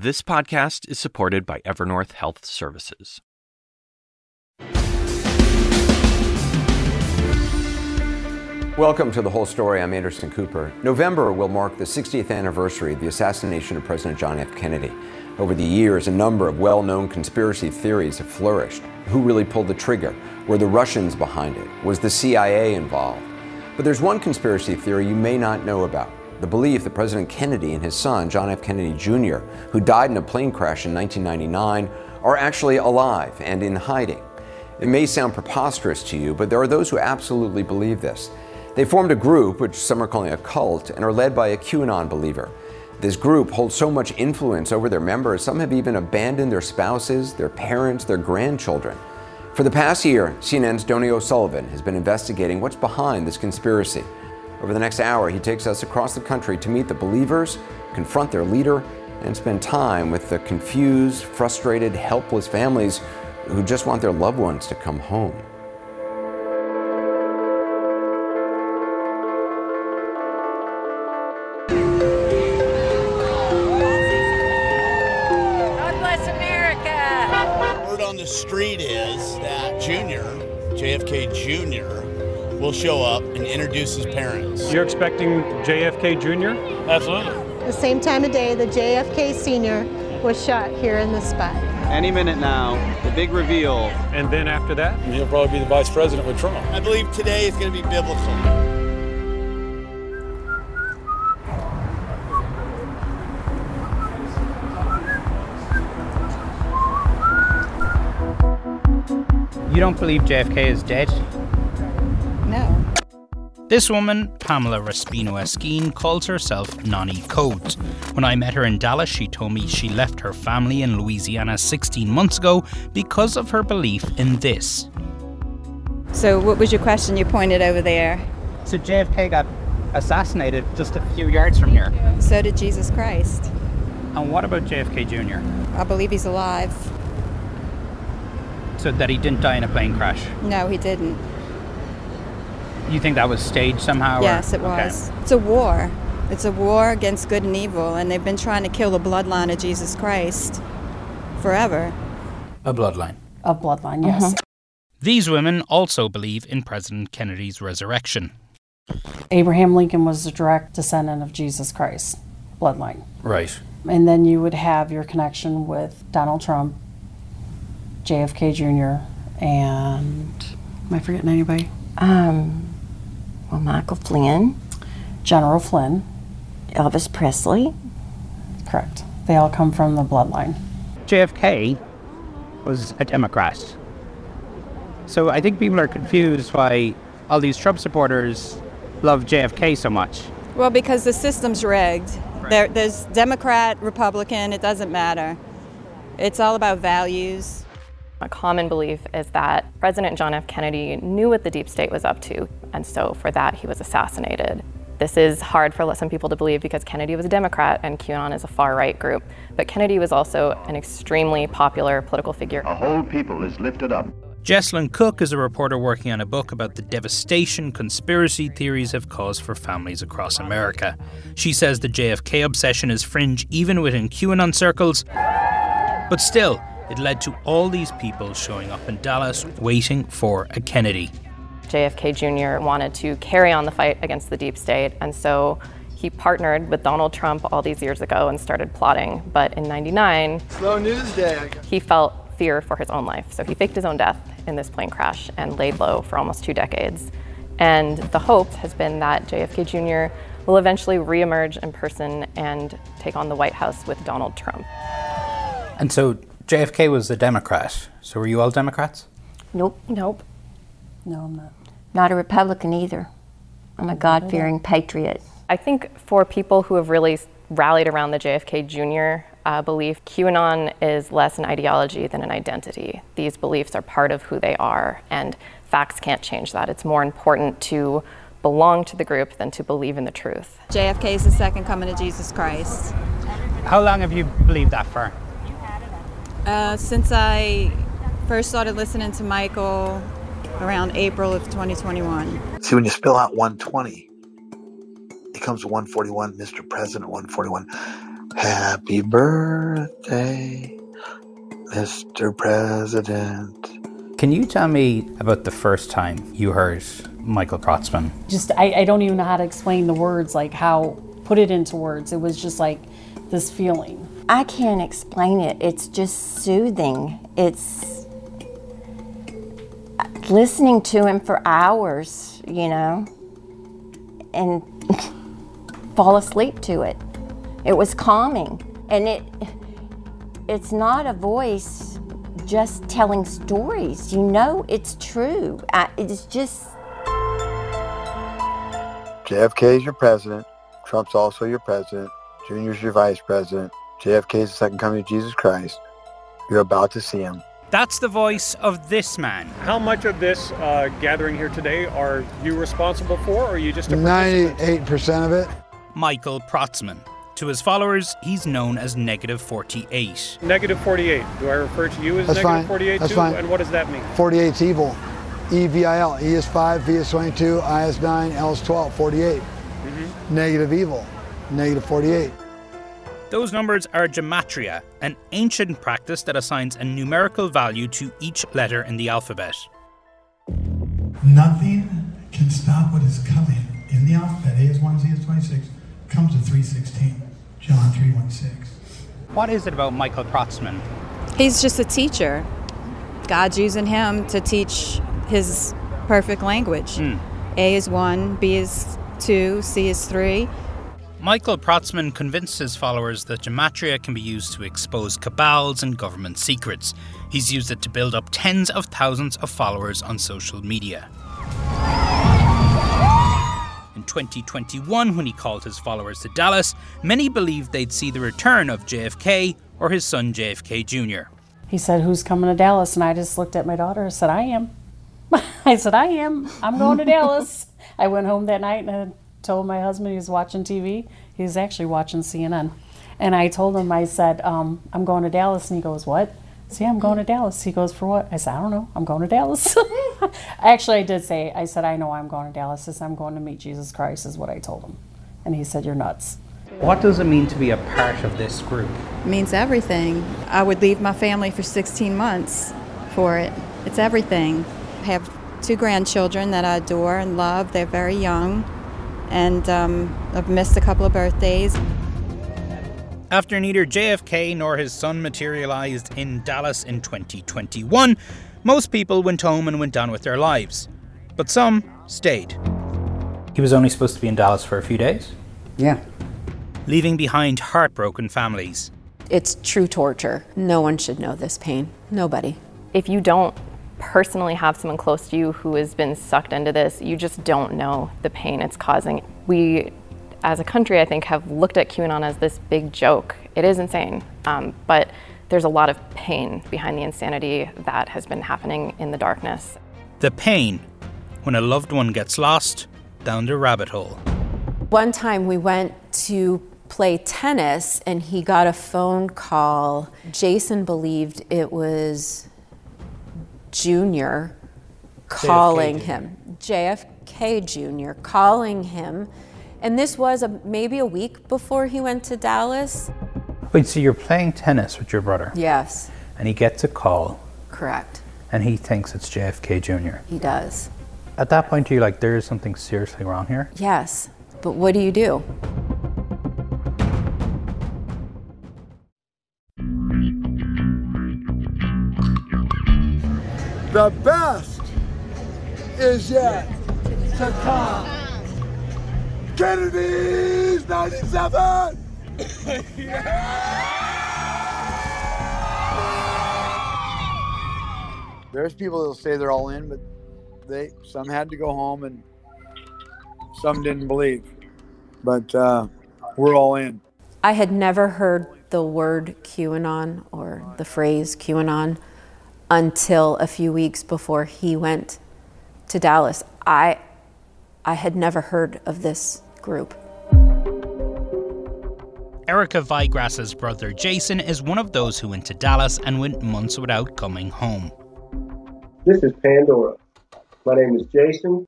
This podcast is supported by Evernorth Health Services. Welcome to the whole story. I'm Anderson Cooper. November will mark the 60th anniversary of the assassination of President John F. Kennedy. Over the years, a number of well known conspiracy theories have flourished. Who really pulled the trigger? Were the Russians behind it? Was the CIA involved? But there's one conspiracy theory you may not know about the belief that President Kennedy and his son, John F. Kennedy Jr., who died in a plane crash in 1999, are actually alive and in hiding. It may sound preposterous to you, but there are those who absolutely believe this. They formed a group, which some are calling a cult, and are led by a QAnon believer. This group holds so much influence over their members, some have even abandoned their spouses, their parents, their grandchildren. For the past year, CNN's Donie O'Sullivan has been investigating what's behind this conspiracy. Over the next hour, he takes us across the country to meet the believers, confront their leader, and spend time with the confused, frustrated, helpless families who just want their loved ones to come home. God bless America. Word on the street is that Junior, JFK Jr., will show up and introduce his parents. You're expecting JFK Jr.? Absolutely. The same time of day, the JFK Sr. was shot here in the spot. Any minute now, the big reveal. And then after that? He'll probably be the vice president with Trump. I believe today is going to be biblical. You don't believe JFK is dead? No. This woman, Pamela Respino Esquine, calls herself Nani Coates. When I met her in Dallas, she told me she left her family in Louisiana 16 months ago because of her belief in this. So, what was your question you pointed over there? So JFK got assassinated just a few yards from here. So did Jesus Christ. And what about JFK Jr.? I believe he's alive. So that he didn't die in a plane crash? No, he didn't. You think that was staged somehow? or- Yes, it Okay. was. It's a war. It's a war against good and evil, and they've been trying to kill the bloodline of Jesus Christ forever. A bloodline. A bloodline, yes. These women also believe in President Kennedy's resurrection. Abraham Lincoln was a direct descendant of Jesus Christ, bloodline. Right. And then you would have your connection with Donald Trump, JFK Jr., and am I forgetting anybody? Um, well, Michael Flynn, General Flynn. Elvis Presley. Correct. They all come from the bloodline. JFK was a Democrat. So I think people are confused why all these Trump supporters love JFK so much. Well, because the system's rigged. There, there's Democrat, Republican, it doesn't matter. It's all about values. A common belief is that President John F. Kennedy knew what the deep state was up to, and so for that he was assassinated. This is hard for some people to believe because Kennedy was a Democrat and QAnon is a far right group. But Kennedy was also an extremely popular political figure. A whole people is lifted up. Jesselyn Cook is a reporter working on a book about the devastation conspiracy theories have caused for families across America. She says the JFK obsession is fringe even within QAnon circles, but still, it led to all these people showing up in Dallas waiting for a Kennedy. JFK Jr. wanted to carry on the fight against the deep state, and so he partnered with Donald Trump all these years ago and started plotting. But in 99, Slow news day. he felt fear for his own life. So he faked his own death in this plane crash and laid low for almost two decades. And the hope has been that JFK Jr. will eventually reemerge in person and take on the White House with Donald Trump. And so JFK was a Democrat. So were you all Democrats? Nope. Nope. No, I'm not. Not a Republican either. I'm a God fearing patriot. I think for people who have really rallied around the JFK Jr. Uh, belief, QAnon is less an ideology than an identity. These beliefs are part of who they are, and facts can't change that. It's more important to belong to the group than to believe in the truth. JFK is the second coming of Jesus Christ. How long have you believed that for? Uh, since I first started listening to Michael around April of 2021. See, when you spell out 120, it comes to 141, Mr. President 141. Happy birthday, Mr. President. Can you tell me about the first time you heard Michael Protzman? Just, I, I don't even know how to explain the words, like how, put it into words. It was just like this feeling. I can't explain it. It's just soothing. It's listening to him for hours, you know, and fall asleep to it. It was calming. And it it's not a voice just telling stories. You know it's true. It's just JFK is your president. Trump's also your president. Junior's your vice president. JFK is the second coming of Jesus Christ. You're about to see him. That's the voice of this man. How much of this uh, gathering here today are you responsible for, or are you just a Ninety-eight percent of it. Michael Protzman. To his followers, he's known as Negative 48. Negative 48. Do I refer to you as That's negative fine. 48 That's too? fine. And what does that mean? 48's evil. E V I L. E is 5, V is 22, I is 9, L is 12. 48. Mm-hmm. Negative evil. Negative 48. Those numbers are gematria, an ancient practice that assigns a numerical value to each letter in the alphabet. Nothing can stop what is coming in the alphabet. A is 1, Z is 26, comes to 316. John 316. What is it about Michael Protzman? He's just a teacher. God's using him to teach his perfect language. Hmm. A is one, B is two, C is three. Michael Protzman convinced his followers that gematria can be used to expose cabals and government secrets. He's used it to build up tens of thousands of followers on social media. In 2021, when he called his followers to Dallas, many believed they'd see the return of JFK or his son JFK Jr. He said, Who's coming to Dallas? And I just looked at my daughter and said, I am. I said, I am. I'm going to Dallas. I went home that night and I told my husband he was watching TV. He was actually watching CNN. And I told him, I said, um, I'm going to Dallas. And he goes, What? See, I'm going to Dallas. He goes, For what? I said, I don't know. I'm going to Dallas. actually, I did say, I said, I know I'm going to Dallas. I said, I'm going to meet Jesus Christ, is what I told him. And he said, You're nuts. What does it mean to be a part of this group? It means everything. I would leave my family for 16 months for it. It's everything. I have two grandchildren that I adore and love. They're very young, and um, I've missed a couple of birthdays. After neither JFK nor his son materialized in Dallas in 2021, most people went home and went on with their lives. But some stayed, He was only supposed to be in Dallas for a few days? Yeah. leaving behind heartbroken families. It's true torture. No one should know this pain. Nobody. If you don't personally have someone close to you who has been sucked into this, you just don't know the pain it's causing. We, as a country, I think, have looked at QAnon as this big joke. It is insane, um, but there's a lot of pain behind the insanity that has been happening in the darkness. The pain when a loved one gets lost down the rabbit hole. One time we went to play tennis and he got a phone call. Jason believed it was Junior calling JFK. him. JFK Jr. calling him. And this was a, maybe a week before he went to Dallas. Wait, so you're playing tennis with your brother? Yes, And he gets a call correct. and he thinks it's JFK Jr. He does. At that point, are you like, there is something seriously wrong here? Yes. But what do you do? The best is yet to come. Kennedy's 97! There's people that'll say they're all in, but they some had to go home and some didn't believe. But uh, we're all in. I had never heard the word QAnon or the phrase QAnon until a few weeks before he went to Dallas. I, I had never heard of this group. Erica Vigrass's brother Jason is one of those who went to Dallas and went months without coming home. This is Pandora. My name is Jason.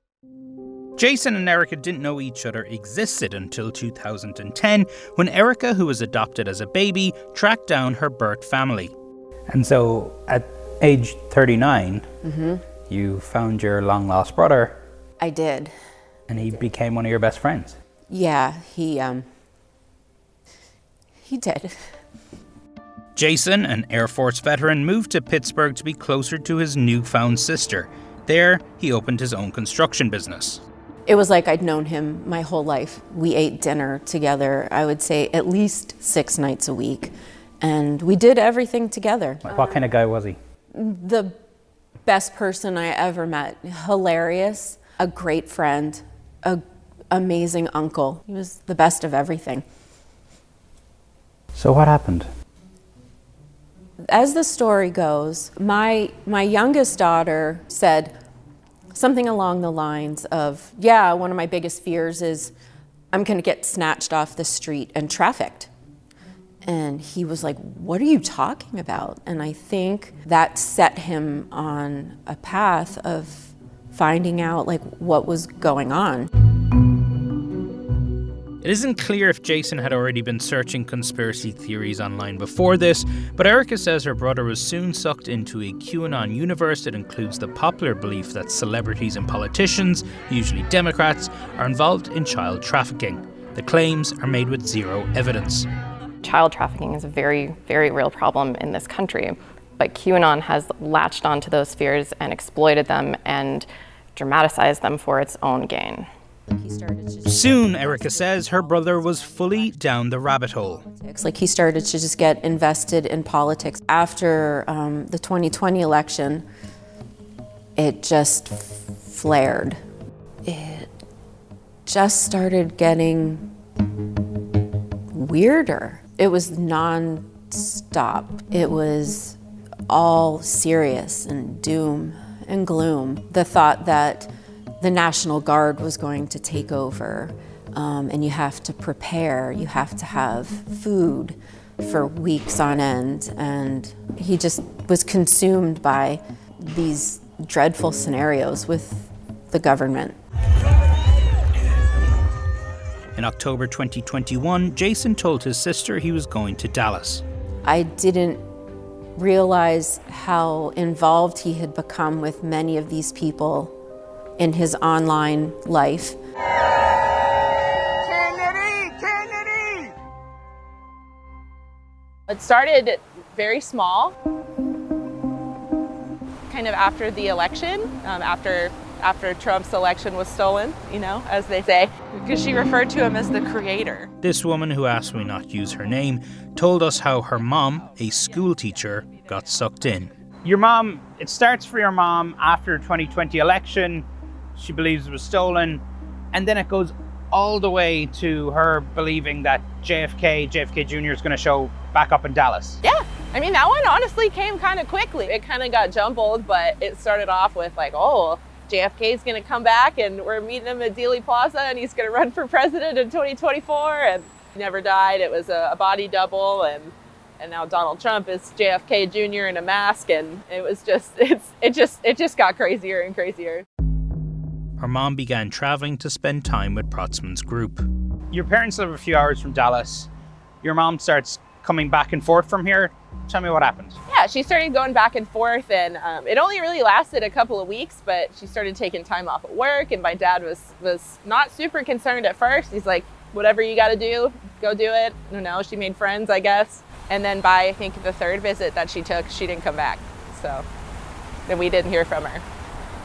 Jason and Erica didn't know each other existed until 2010 when Erica, who was adopted as a baby, tracked down her birth family. And so at age 39, hmm you found your long lost brother I did. and he became one of your best friends. Yeah, he um he did. Jason, an Air Force veteran, moved to Pittsburgh to be closer to his newfound sister. There, he opened his own construction business. It was like I'd known him my whole life. We ate dinner together, I would say at least 6 nights a week, and we did everything together. What kind of guy was he? The best person I ever met. Hilarious, a great friend, a amazing uncle. He was the best of everything. So what happened? As the story goes, my my youngest daughter said something along the lines of, "Yeah, one of my biggest fears is I'm going to get snatched off the street and trafficked." And he was like, What are you talking about? And I think that set him on a path of finding out like what was going on. It isn't clear if Jason had already been searching conspiracy theories online before this, but Erica says her brother was soon sucked into a QAnon universe that includes the popular belief that celebrities and politicians, usually Democrats, are involved in child trafficking. The claims are made with zero evidence. Child trafficking is a very, very real problem in this country, but QAnon has latched onto those fears and exploited them and dramatized them for its own gain. Soon, Erica says, her brother was fully down the rabbit hole. It's like he started to just get invested in politics. After um, the 2020 election, it just f- flared. It just started getting weirder. It was non-stop. It was all serious and doom and gloom. The thought that the National Guard was going to take over, um, and you have to prepare, you have to have food for weeks on end. And he just was consumed by these dreadful scenarios with the government. In October 2021, Jason told his sister he was going to Dallas. I didn't realize how involved he had become with many of these people in his online life. Kennedy, Kennedy! It started very small, kind of after the election, um, after after Trump's election was stolen, you know, as they say, because she referred to him as the creator. This woman, who asked me not to use her name, told us how her mom, a school teacher, got sucked in. Your mom, it starts for your mom after 2020 election. She believes it was stolen. And then it goes all the way to her believing that JFK, JFK Jr. is going to show back up in Dallas. Yeah. I mean, that one honestly came kind of quickly. It kind of got jumbled, but it started off with like, oh, JFK is going to come back and we're meeting him at Dealey Plaza and he's going to run for president in 2024 and he never died. It was a, a body double and and now Donald Trump is JFK Jr. in a mask and it was just it's it just it just got crazier and crazier. Her mom began traveling to spend time with Protzman's group. Your parents live a few hours from Dallas. Your mom starts coming back and forth from here. Tell me what happened. Yeah, she started going back and forth, and um, it only really lasted a couple of weeks. But she started taking time off at work, and my dad was was not super concerned at first. He's like, "Whatever you got to do, go do it." Don't know. She made friends, I guess. And then by I think the third visit that she took, she didn't come back. So then we didn't hear from her.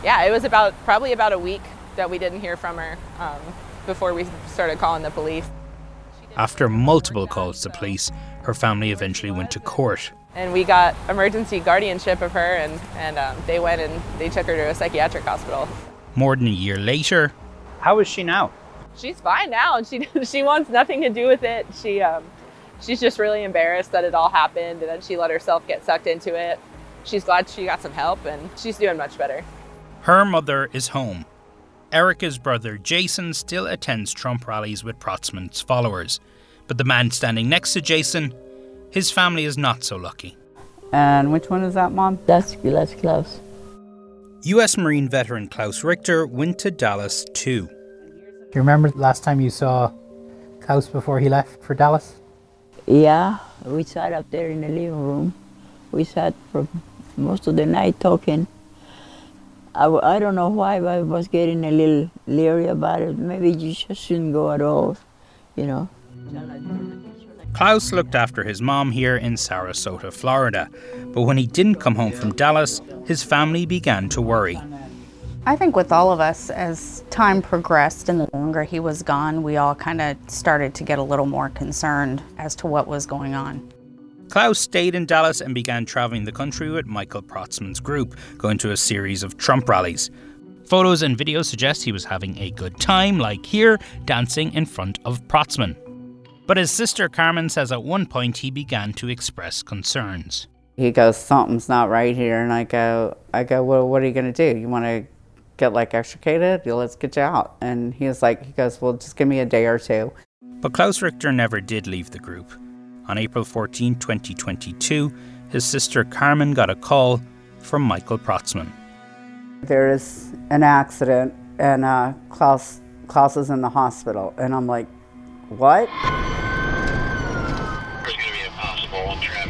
Yeah, it was about probably about a week that we didn't hear from her um, before we started calling the police. After multiple calls to police, her family eventually went to court. And we got emergency guardianship of her, and, and um, they went and they took her to a psychiatric hospital. More than a year later, how is she now? She's fine now, and she she wants nothing to do with it. She um, she's just really embarrassed that it all happened, and then she let herself get sucked into it. She's glad she got some help, and she's doing much better. Her mother is home. Erica's brother Jason still attends Trump rallies with Protzman's followers, but the man standing next to Jason, his family is not so lucky. And which one is that, Mom? That's, that's Klaus. U.S. Marine veteran Klaus Richter went to Dallas too. Do you remember the last time you saw Klaus before he left for Dallas? Yeah, we sat up there in the living room. We sat for most of the night talking. I, I don't know why, but I was getting a little leery about it. Maybe you just shouldn't go at all, you know. Klaus looked after his mom here in Sarasota, Florida, but when he didn't come home from Dallas, his family began to worry. I think with all of us, as time progressed and the longer he was gone, we all kind of started to get a little more concerned as to what was going on. Klaus stayed in Dallas and began traveling the country with Michael Protzman's group, going to a series of Trump rallies. Photos and videos suggest he was having a good time, like here, dancing in front of Protzman. But his sister Carmen says at one point he began to express concerns. He goes, something's not right here, and I go, I go, well, what are you going to do? You want to get like extricated? Yeah, let's get you out. And he was like, he goes, well, just give me a day or two. But Klaus Richter never did leave the group. On April 14, 2022, his sister Carmen got a call from Michael Protzman. There is an accident, and uh, Klaus Klaus is in the hospital, and I'm like, what? There's going to be a possible trip.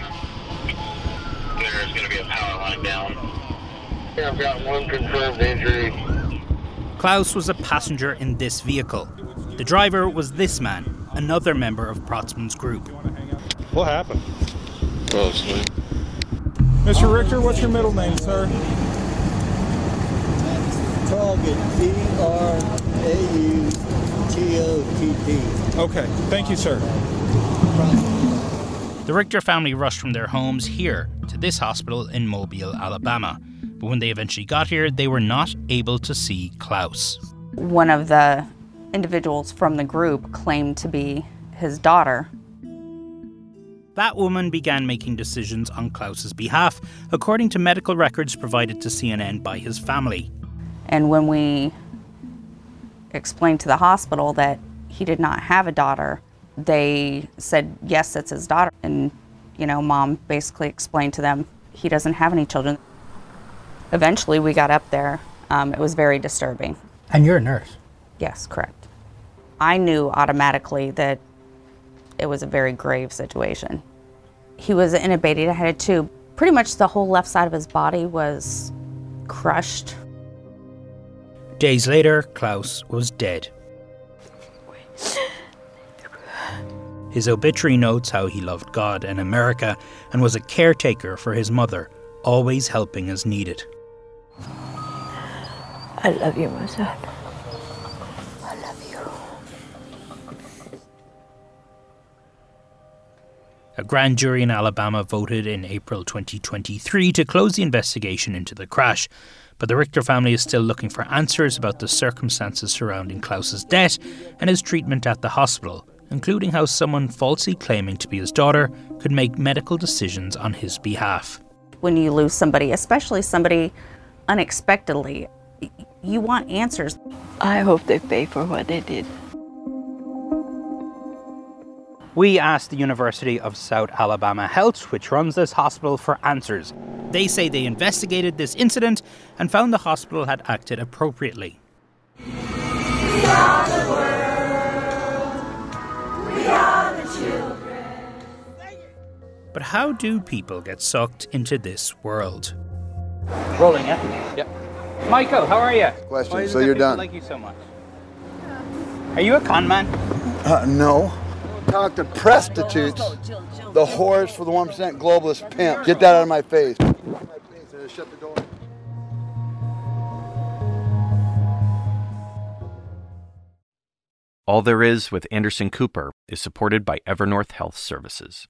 There's going to be a power line down. Yeah, I've got one confirmed injury. Klaus was a passenger in this vehicle. The driver was this man, another member of Protzman's group. What happened? Oh, sleep. Mr. Richter, what's your middle name, sir? Target, T-R-A-U-T-O-T-T. Okay, thank you, sir. The Richter family rushed from their homes here to this hospital in Mobile, Alabama. But when they eventually got here, they were not able to see Klaus. One of the individuals from the group claimed to be his daughter. That woman began making decisions on Klaus's behalf, according to medical records provided to CNN by his family. And when we explained to the hospital that he did not have a daughter, they said, yes, it's his daughter. And, you know, mom basically explained to them he doesn't have any children. Eventually, we got up there. Um, it was very disturbing. And you're a nurse? Yes, correct. I knew automatically that it was a very grave situation. He was intubated, I had a tube. Pretty much the whole left side of his body was crushed. Days later, Klaus was dead. His obituary notes how he loved God and America and was a caretaker for his mother, always helping as needed. I love you, my son. I love you. A grand jury in Alabama voted in April 2023 to close the investigation into the crash, but the Richter family is still looking for answers about the circumstances surrounding Klaus's death and his treatment at the hospital, including how someone falsely claiming to be his daughter could make medical decisions on his behalf. When you lose somebody, especially somebody unexpectedly, you want answers. I hope they pay for what they did. We asked the University of South Alabama Health, which runs this hospital, for answers. They say they investigated this incident and found the hospital had acted appropriately. But how do people get sucked into this world? Rolling, yeah? Yep. Michael, how are you? Question. So you're done. Like you so much. Are you a con man? Uh, no. Talk to prostitutes. The whores for the 1% globalist pimp. Get that out of my face. Shut the door. All There Is with Anderson Cooper is supported by Evernorth Health Services.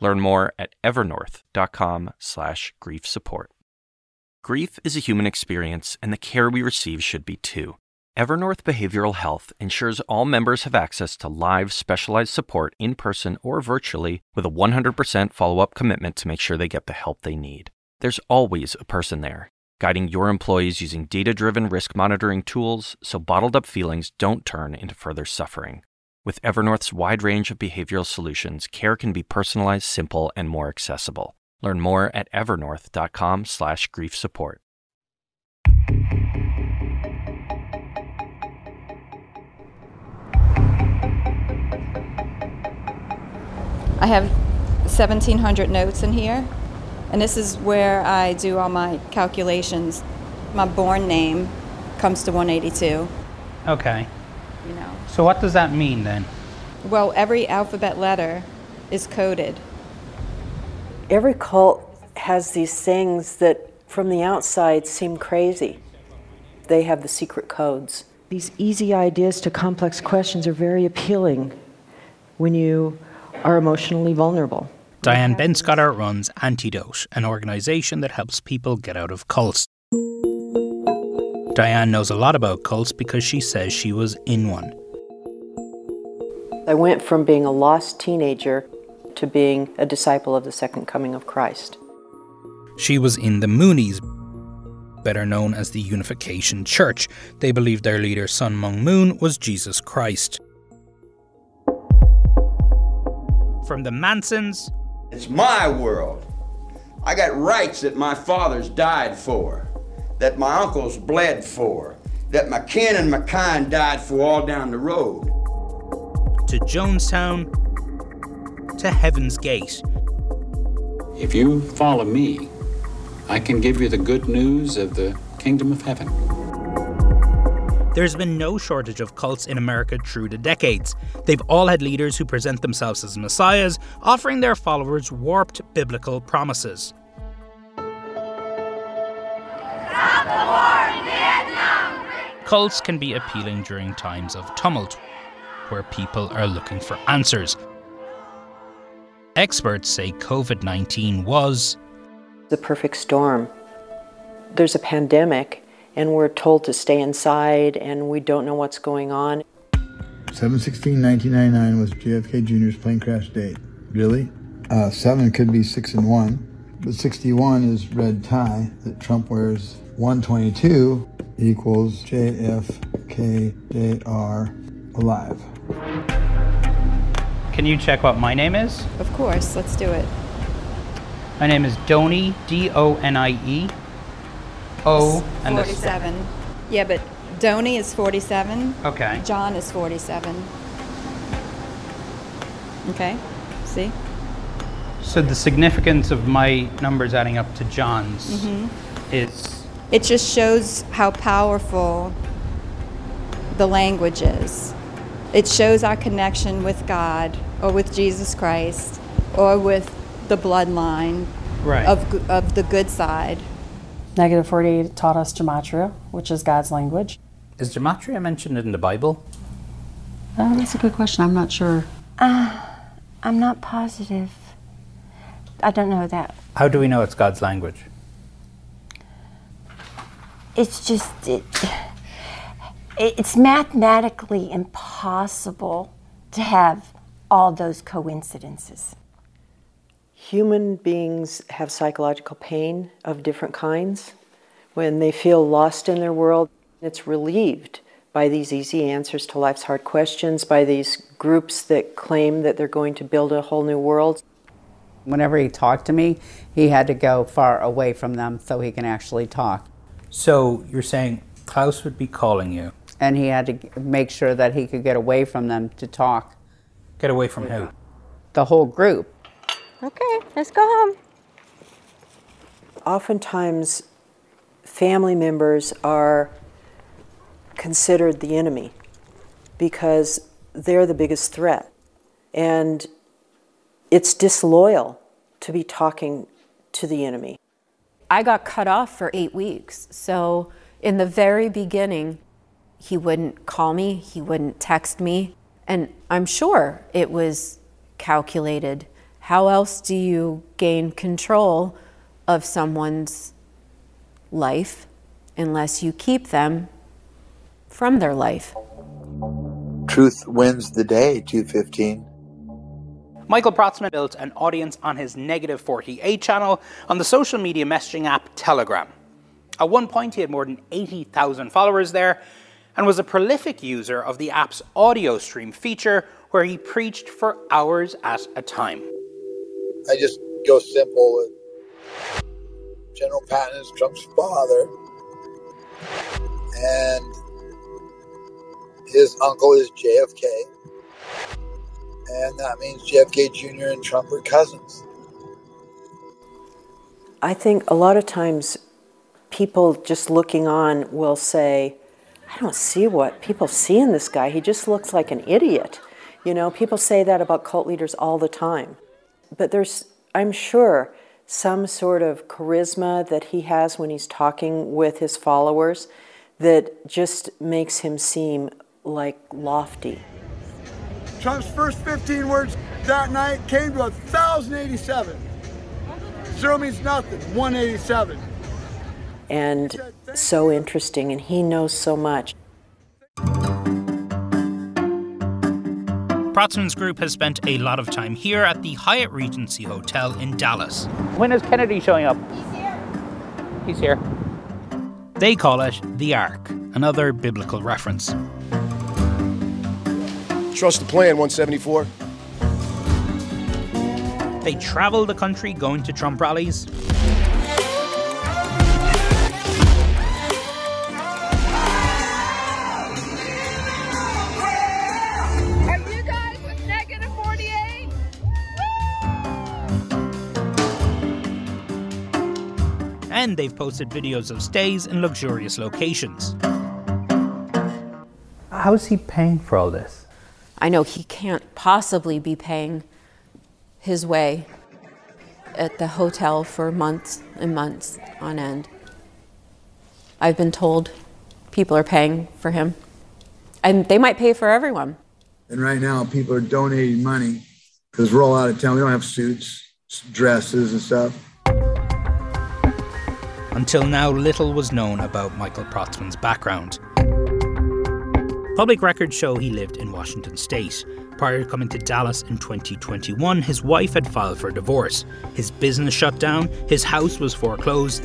Learn more at evernorth.com/slash grief support. Grief is a human experience, and the care we receive should be too. Evernorth Behavioral Health ensures all members have access to live, specialized support in person or virtually with a 100% follow up commitment to make sure they get the help they need. There's always a person there, guiding your employees using data driven risk monitoring tools so bottled up feelings don't turn into further suffering. With Evernorth's wide range of behavioral solutions, care can be personalized, simple, and more accessible. Learn more at evernorth.com/slash grief support. I have 1,700 notes in here, and this is where I do all my calculations. My born name comes to 182. Okay. You know. So what does that mean then? Well, every alphabet letter is coded. Every cult has these things that from the outside seem crazy. They have the secret codes. These easy ideas to complex questions are very appealing when you are emotionally vulnerable. Diane Benscoter runs Antidote, an organization that helps people get out of cults. Diane knows a lot about cults because she says she was in one. I went from being a lost teenager to being a disciple of the second coming of Christ. She was in the Moonies, better known as the Unification Church. They believed their leader, Sun Myung Moon, was Jesus Christ. From the Mansons, It's my world. I got rights that my fathers died for, that my uncles bled for, that my kin and my kind died for all down the road. To Jonestown, to Heaven's Gate. If you follow me, I can give you the good news of the kingdom of heaven. There's been no shortage of cults in America through the decades. They've all had leaders who present themselves as messiahs, offering their followers warped biblical promises. Cults can be appealing during times of tumult, where people are looking for answers. Experts say COVID 19 was The perfect storm. There's a pandemic, and we're told to stay inside, and we don't know what's going on. 716 1999 was JFK Jr.'s plane crash date. Really? Uh, 7 could be 6 and 1, but 61 is red tie that Trump wears. 122 equals JFK Jr. alive. Can you check what my name is? Of course, let's do it. My name is Donie, D O N I E. O and the 47. Yeah, but Donie is 47. Okay. John is 47. Okay, see? So the significance of my numbers adding up to John's Mhm. is It just shows how powerful the language is. It shows our connection with God or with Jesus Christ or with the bloodline Right. of, of the good side. Negative 48 taught us gematria, which is God's language. Is gematria mentioned in the Bible? Oh, that's a good question. I'm not sure. Uh, I'm not positive. I don't know that. How do we know it's God's language? It's just it, it's mathematically impossible to have all those coincidences. Human beings have psychological pain of different kinds. When they feel lost in their world, it's relieved by these easy answers to life's hard questions, by these groups that claim that they're going to build a whole new world. Whenever he talked to me, he had to go far away from them so he can actually talk. So you're saying Klaus would be calling you? And he had to make sure that he could get away from them to talk. Get away from who? The whole group. Okay, let's go home. Oftentimes, family members are considered the enemy. because they're the biggest threat. And it's disloyal to be talking to the enemy. I got cut off for eight weeks. So, in the very beginning, he wouldn't call me, he wouldn't text me. And I'm sure it was calculated. How else do you gain control of someone's life unless you keep them from their life? Truth wins the day, 215. Michael Protzman built an audience on his Negative 48 channel on the social media messaging app Telegram. At one point, he had more than 80,000 followers there and was a prolific user of the app's audio stream feature where he preached for hours at a time. I just go simple. General Patton is Trump's father, and his uncle is JFK, and that means JFK Jr. and Trump are cousins. I think a lot of times people just looking on will say, I don't see what people see in this guy. He just looks like an idiot. You know, people say that about cult leaders all the time. But there's, I'm sure, some sort of charisma that he has when he's talking with his followers that just makes him seem like lofty. Trump's first 15 words that night came to 1,087. Zero means nothing, 187. And so interesting, and he knows so much. Protzman's group has spent a lot of time here at the Hyatt Regency Hotel in Dallas. When is Kennedy showing up? He's here. He's here. They call it the Ark, another biblical reference. Trust the plan, 174. They travel the country going to Trump rallies. And they've posted videos of stays in luxurious locations. How's he paying for all this? I know he can't possibly be paying his way at the hotel for months and months on end. I've been told people are paying for him, and they might pay for everyone. And right now, people are donating money because we're all out of town. We don't have suits, dresses, and stuff. Until now, little was known about Michael Protzman's background. Public records show he lived in Washington state. Prior to coming to Dallas in 2021, his wife had filed for divorce. His business shut down, his house was foreclosed,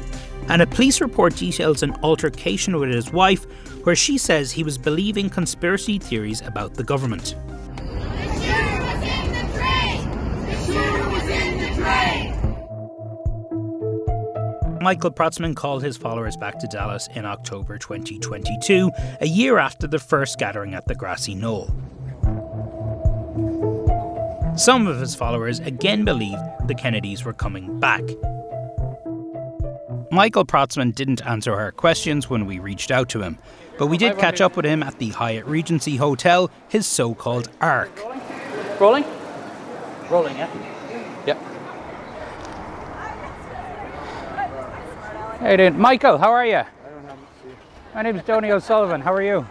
and a police report details an altercation with his wife where she says he was believing conspiracy theories about the government. Michael Protzman called his followers back to Dallas in October 2022, a year after the first gathering at the grassy knoll. Some of his followers again believed the Kennedys were coming back. Michael Protzman didn't answer our questions when we reached out to him, but we did catch up with him at the Hyatt Regency Hotel, his so called Ark. Rolling? Rolling, yeah. Hey, dude. Michael, how are ya? I don't know much to you? My name is Donie O'Sullivan. How are you?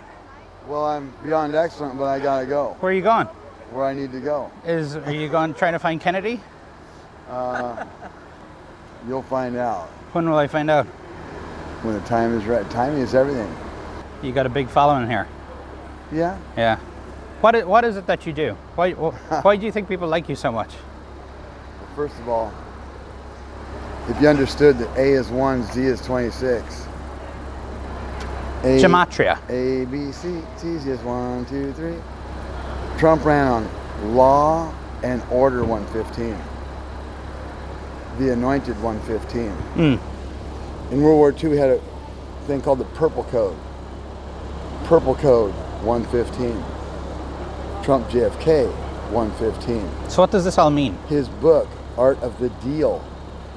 Well, I'm beyond excellent, but I gotta go. Where are you going? Where I need to go. Is are you going trying to find Kennedy? Uh, you'll find out When will I find out? when the time is right. Timing is everything. You got a big following here. Yeah. Yeah. What is, what is it that you do? Why why do you think people like you so much? First of all, if you understood that A is 1, Z is 26. A, Gematria. A, B, C, T is 1, 2, 3. Trump ran on Law and Order 115. The Anointed 115. Mm. In World War II, we had a thing called the Purple Code. Purple Code 115. Trump JFK 115. So what does this all mean? His book, Art of the Deal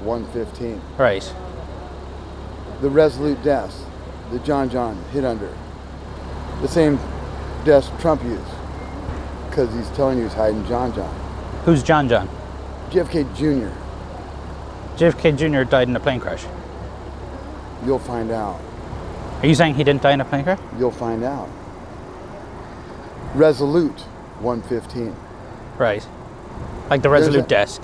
115. Right. The Resolute desk the John John hit under. The same desk Trump used because he's telling you he's hiding John John. Who's John John? JFK Jr. JFK Jr. died in a plane crash. You'll find out. Are you saying he didn't die in a plane crash? You'll find out. Resolute 115. Right. Like the Resolute a- desk.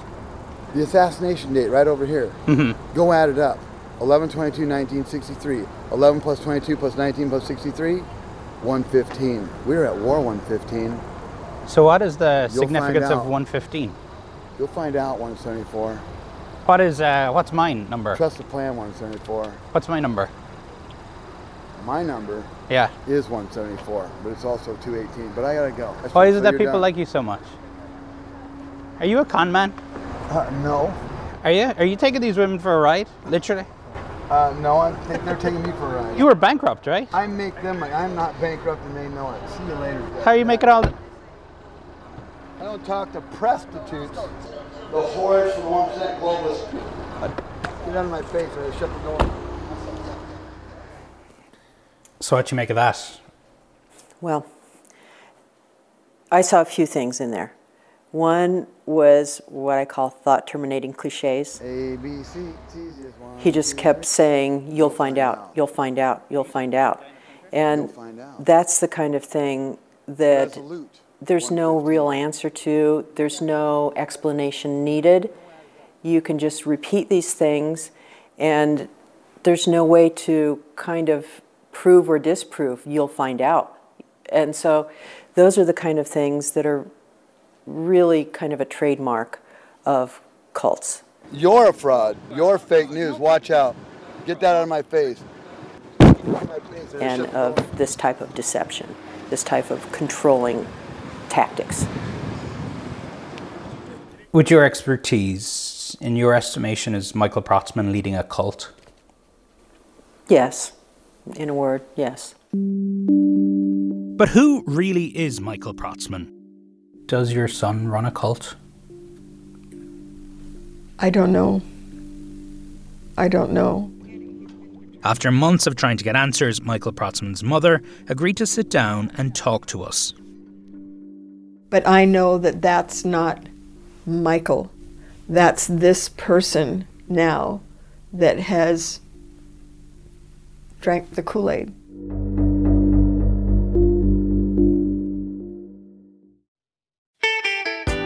The assassination date right over here. Mhm. Go add it up. 11 22 1963. 11 plus 22 plus 19 plus 63. 115. We were at war 115. So what is the You'll significance of out. 115? You'll find out 174. What is uh what's mine number? Trust the plan 174. What's my number? My number Yeah. is 174, but it's also 218. But I gotta go. Why is so it that people done. like you so much? Are you a con man? Uh, no. Are you? Are you taking these women for a ride? Literally? Uh, no, I think they're taking me for a ride. You were bankrupt, right? I make them like I'm not bankrupt and they know it. See you later. How are you making all? I don't talk to prostitutes. The whores from 1% globalists. Get out of my face or I shut the door. So what you make of that? Well, I saw a few things in there. One was what I call thought terminating cliches. A, B, C, it's one. He just kept saying, You'll find out, you'll find out, you'll find out. And that's the kind of thing that there's no real answer to, there's no explanation needed. You can just repeat these things, and there's no way to kind of prove or disprove, you'll find out. And so those are the kind of things that are really kind of a trademark of cults. You're a fraud. You're fake news. Watch out. Get that out of my face. and of this type of deception, this type of controlling tactics. With your expertise, in your estimation, is Michael Protzman leading a cult? Yes, in a word, yes. But who really is Michael Protzman? Does your son run a cult? I don't know. I don't know. After months of trying to get answers, Michael Protzman's mother agreed to sit down and talk to us. But I know that that's not Michael. That's this person now that has drank the Kool Aid.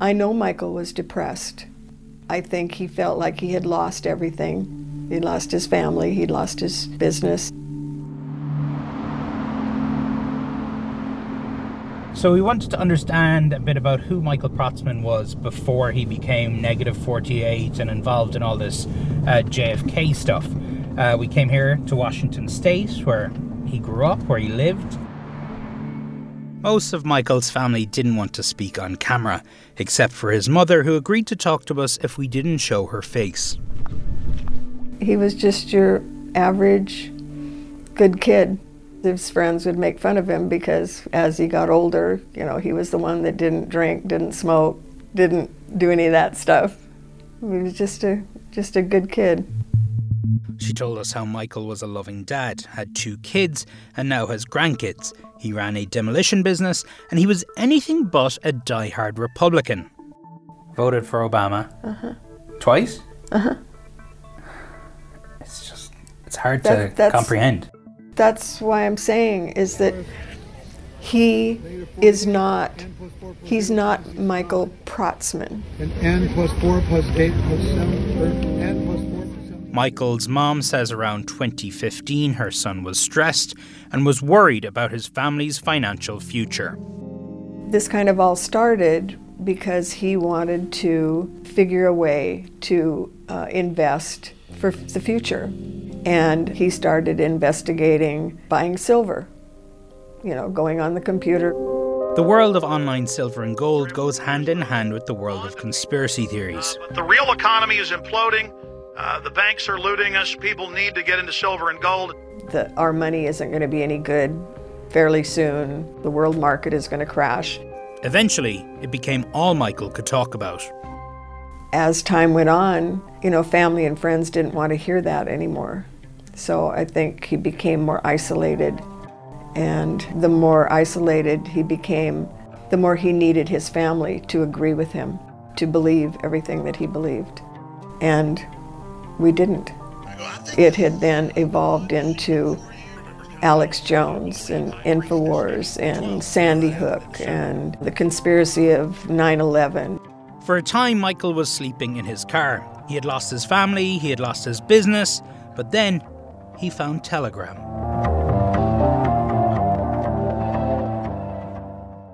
I know Michael was depressed. I think he felt like he had lost everything. He'd lost his family, he'd lost his business. So we wanted to understand a bit about who Michael Protzman was before he became Negative 48 and involved in all this uh, JFK stuff. Uh, we came here to Washington State, where he grew up, where he lived. Most of Michael's family didn't want to speak on camera, except for his mother, who agreed to talk to us if we didn't show her face. He was just your average good kid. His friends would make fun of him because as he got older, you know, he was the one that didn't drink, didn't smoke, didn't do any of that stuff. He was just a just a good kid. She told us how Michael was a loving dad, had two kids, and now has grandkids. He ran a demolition business, and he was anything but a die-hard Republican. Voted for Obama Uh-huh. twice. Uh-huh. It's just it's hard That- to that's- comprehend. That's why I'm saying is that he is not he's not Michael Protzman. And n plus 4 plus 8 plus 7, or n plus 4 plus 7. Michael's mom says around 2015 her son was stressed and was worried about his family's financial future. This kind of all started because he wanted to figure a way to uh, invest for the future. And he started investigating buying silver, you know, going on the computer. The world of online silver and gold goes hand in hand with the world of conspiracy theories. The real economy is imploding. Uh, the banks are looting us. People need to get into silver and gold. That our money isn't going to be any good fairly soon. The world market is going to crash. Eventually, it became all Michael could talk about. As time went on, you know, family and friends didn't want to hear that anymore. So I think he became more isolated. And the more isolated he became, the more he needed his family to agree with him, to believe everything that he believed. And we didn't. It had then evolved into Alex Jones and InfoWars and Sandy Hook and the conspiracy of 9 11. For a time, Michael was sleeping in his car. He had lost his family, he had lost his business, but then he found Telegram.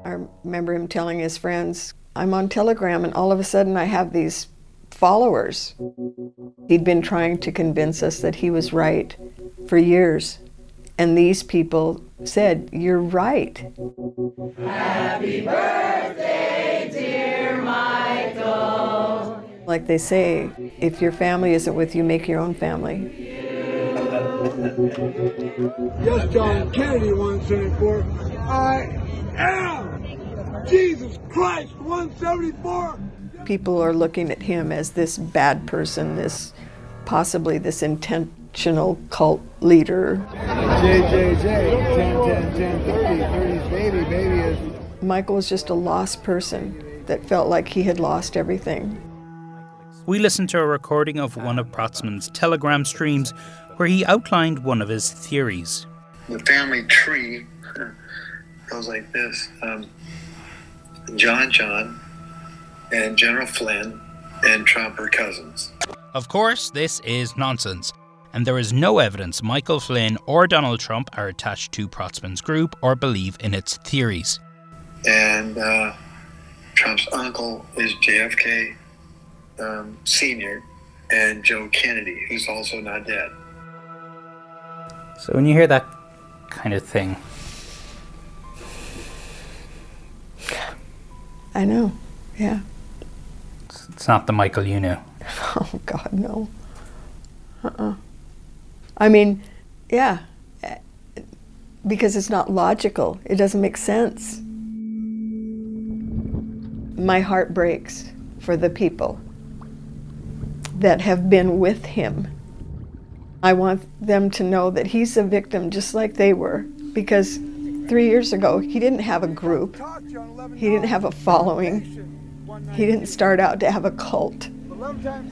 I remember him telling his friends, I'm on Telegram, and all of a sudden I have these followers. He'd been trying to convince us that he was right for years. And these people said, You're right. Happy birthday, dear Michael. Like they say, if your family isn't with you, make your own family. Yes, John Kennedy 174. I am Jesus Christ 174. People are looking at him as this bad person, this possibly this intentional cult leader. JJJ, 10, 10, 10, 30, 30's baby, baby is. Michael was just a lost person that felt like he had lost everything. We listened to a recording of one of Protzman's Telegram streams where he outlined one of his theories. The family tree goes like this um, John John and General Flynn and Trump are cousins. Of course, this is nonsense, and there is no evidence Michael Flynn or Donald Trump are attached to Protzman's group or believe in its theories. And uh, Trump's uncle is JFK um, Sr. and Joe Kennedy, who's also not dead. So when you hear that kind of thing, I know, yeah. It's, not the Michael you knew. Oh, God, no. Uh uh I mean, yeah, because it's not logical, it doesn't make sense. My heart breaks for the people that have been with him. I want them to know that he's a victim just like they were because three years ago he didn't have a group, he didn't have a following, he didn't start out to have a cult.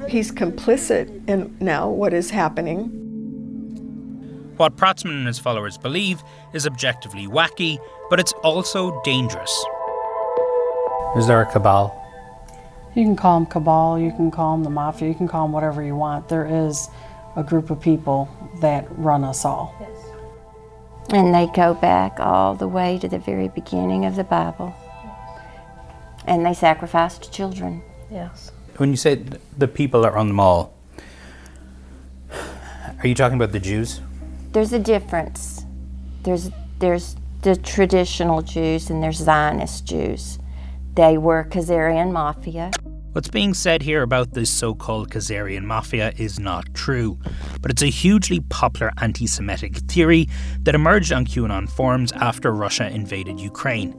He's complicit in now what is happening. What Protzman and his followers believe is objectively wacky, but it's also dangerous. Is there a cabal? You can call them cabal, you can call them the mafia, you can call them whatever you want. There is a group of people that run us all. And they go back all the way to the very beginning of the Bible. And they sacrificed children. Yes. When you say the people are on the mall, are you talking about the Jews? There's a difference. There's there's the traditional Jews and there's Zionist Jews. They were Khazarian mafia. What's being said here about this so called Khazarian mafia is not true, but it's a hugely popular anti Semitic theory that emerged on QAnon forums after Russia invaded Ukraine.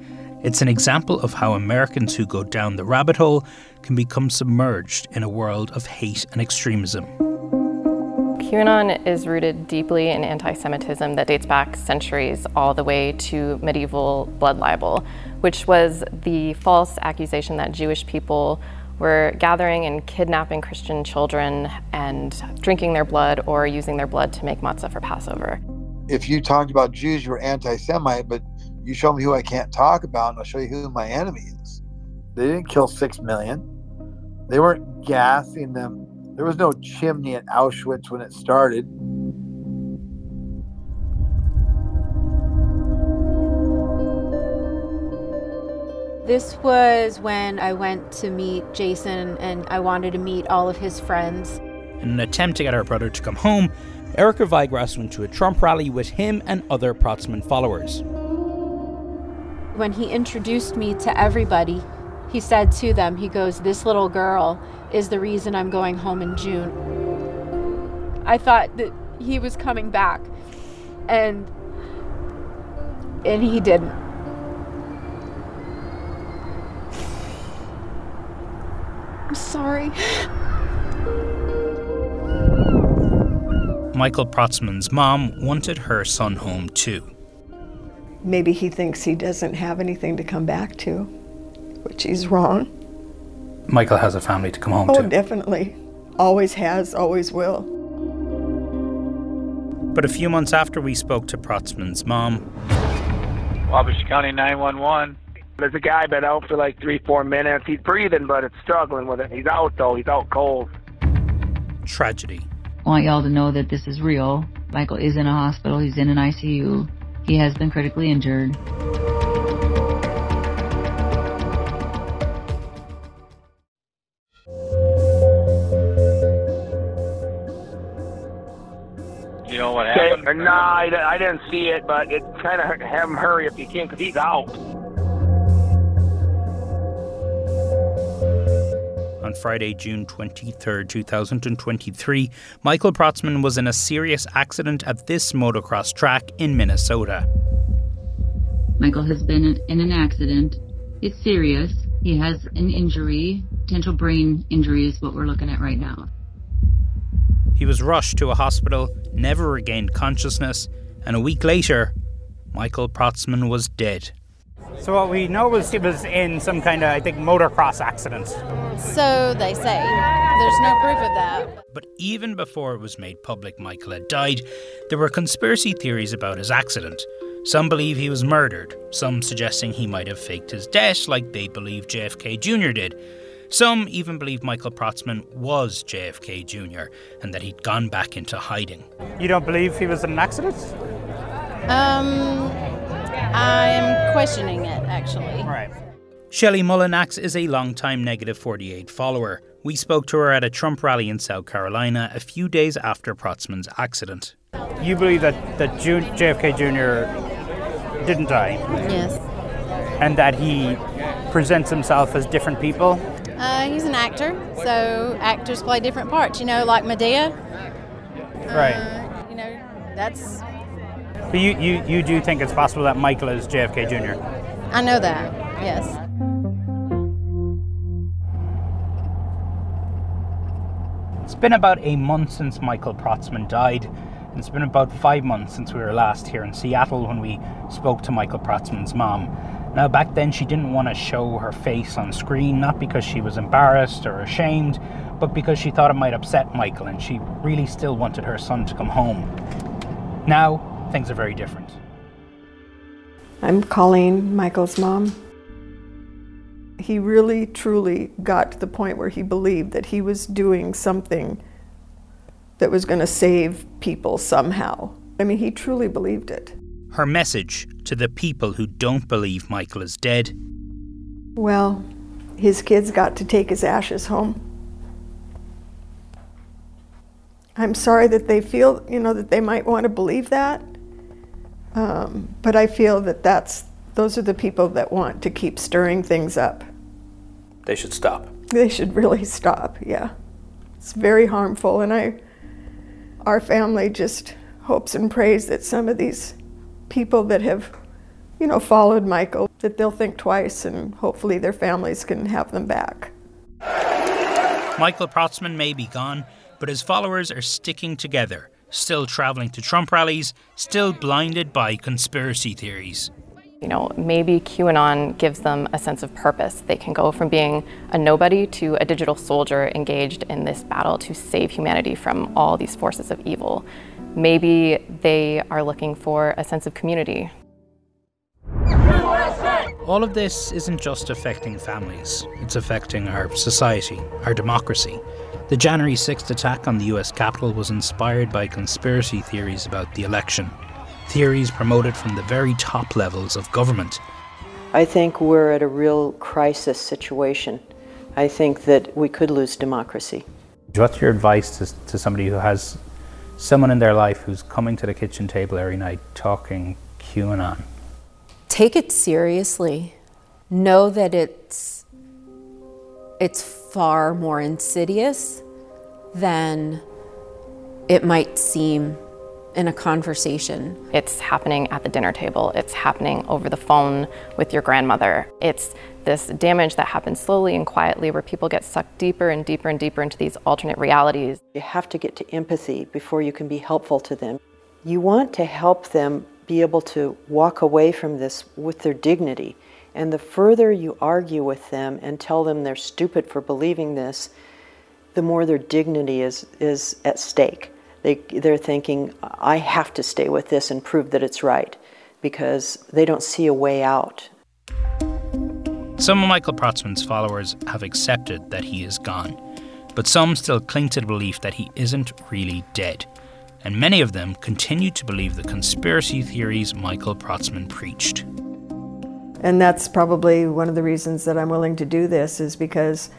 It's an example of how Americans who go down the rabbit hole can become submerged in a world of hate and extremism. QAnon is rooted deeply in anti Semitism that dates back centuries all the way to medieval blood libel, which was the false accusation that Jewish people were gathering and kidnapping Christian children and drinking their blood or using their blood to make matzah for Passover. If you talked about Jews, you were anti Semite, but you show me who I can't talk about, and I'll show you who my enemy is. They didn't kill six million. They weren't gassing them. There was no chimney at Auschwitz when it started. This was when I went to meet Jason and I wanted to meet all of his friends. In an attempt to get her brother to come home, Erica Weigras went to a Trump rally with him and other Protzman followers. When he introduced me to everybody, he said to them, he goes, This little girl is the reason I'm going home in June. I thought that he was coming back and and he didn't. I'm sorry. Michael Protzman's mom wanted her son home too. Maybe he thinks he doesn't have anything to come back to, which he's wrong. Michael has a family to come home oh, to. definitely. Always has, always will. But a few months after we spoke to Protzman's mom, Wabasha County 911. There's a guy been out for like three, four minutes. He's breathing, but it's struggling with it. He's out though. He's out cold. Tragedy. I want y'all to know that this is real. Michael is in a hospital. He's in an ICU. He has been critically injured. You know what happened? Okay. Nah, I, I didn't see it, but it kind of have him hurry if you can, because he's out. On Friday, June 23, 2023, Michael Protzman was in a serious accident at this motocross track in Minnesota. Michael has been in an accident. It's serious. He has an injury, potential brain injury is what we're looking at right now. He was rushed to a hospital, never regained consciousness, and a week later, Michael Protzman was dead. So what we know is he was in some kind of, I think, motocross accident. So they say. There's no proof of that. But even before it was made public Michael had died, there were conspiracy theories about his accident. Some believe he was murdered, some suggesting he might have faked his death like they believe JFK Jr. did. Some even believe Michael Protzman was JFK Jr. and that he'd gone back into hiding. You don't believe he was in an accident? Um, I am questioning it, actually. Right. Shelley Mullinax is a long-time Negative 48 follower. We spoke to her at a Trump rally in South Carolina a few days after Protzman's accident. You believe that, that June, JFK Jr. didn't die? Yes. And that he presents himself as different people? Uh, he's an actor, so actors play different parts. You know, like Madea. Right. Uh, you know, that's. But you, you, you do think it's possible that Michael is JFK Jr.? I know that, yes. It's been about a month since Michael Protzman died. And it's been about five months since we were last here in Seattle when we spoke to Michael Protzman's mom. Now, back then, she didn't want to show her face on screen, not because she was embarrassed or ashamed, but because she thought it might upset Michael and she really still wanted her son to come home. Now, things are very different. I'm Colleen, Michael's mom. He really, truly got to the point where he believed that he was doing something that was going to save people somehow. I mean, he truly believed it. Her message to the people who don't believe Michael is dead Well, his kids got to take his ashes home. I'm sorry that they feel, you know, that they might want to believe that. Um, but I feel that that's those are the people that want to keep stirring things up. they should stop. They should really stop. Yeah, it's very harmful, and I, our family just hopes and prays that some of these people that have, you know, followed Michael that they'll think twice, and hopefully their families can have them back. Michael Protzman may be gone, but his followers are sticking together, still traveling to Trump rallies, still blinded by conspiracy theories. You know, maybe QAnon gives them a sense of purpose. They can go from being a nobody to a digital soldier engaged in this battle to save humanity from all these forces of evil. Maybe they are looking for a sense of community. All of this isn't just affecting families, it's affecting our society, our democracy. The January 6th attack on the US Capitol was inspired by conspiracy theories about the election, theories promoted from the very top levels of government. I think we're at a real crisis situation. I think that we could lose democracy. What's your advice to, to somebody who has someone in their life who's coming to the kitchen table every night talking QAnon? Take it seriously. Know that it's it's far more insidious than it might seem in a conversation. It's happening at the dinner table. It's happening over the phone with your grandmother. It's this damage that happens slowly and quietly where people get sucked deeper and deeper and deeper into these alternate realities. You have to get to empathy before you can be helpful to them. You want to help them be able to walk away from this with their dignity. And the further you argue with them and tell them they're stupid for believing this, the more their dignity is, is at stake. They, they're thinking, I have to stay with this and prove that it's right because they don't see a way out. Some of Michael Protzman's followers have accepted that he is gone, but some still cling to the belief that he isn't really dead. And many of them continue to believe the conspiracy theories Michael Protzman preached. And that's probably one of the reasons that I'm willing to do this is because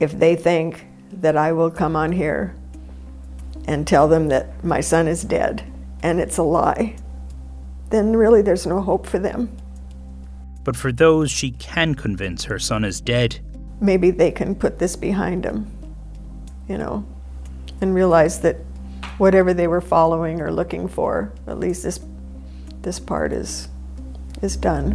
if they think that I will come on here and tell them that my son is dead and it's a lie, then really there's no hope for them. But for those she can convince her son is dead, maybe they can put this behind them, you know, and realize that whatever they were following or looking for, at least this this part is is done.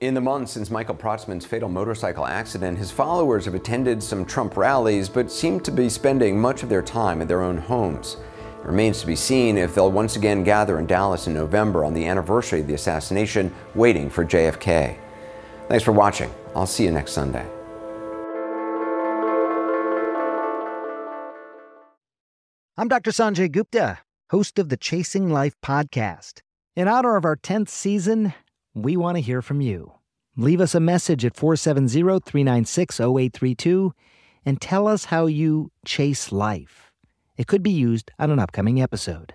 In the months since Michael Protzman's fatal motorcycle accident, his followers have attended some Trump rallies but seem to be spending much of their time at their own homes. It remains to be seen if they'll once again gather in Dallas in November on the anniversary of the assassination, waiting for JFK. Thanks for watching. I'll see you next Sunday. I'm Dr. Sanjay Gupta, host of the Chasing Life podcast. In honor of our 10th season, we want to hear from you. Leave us a message at 470 396 0832 and tell us how you chase life. It could be used on an upcoming episode.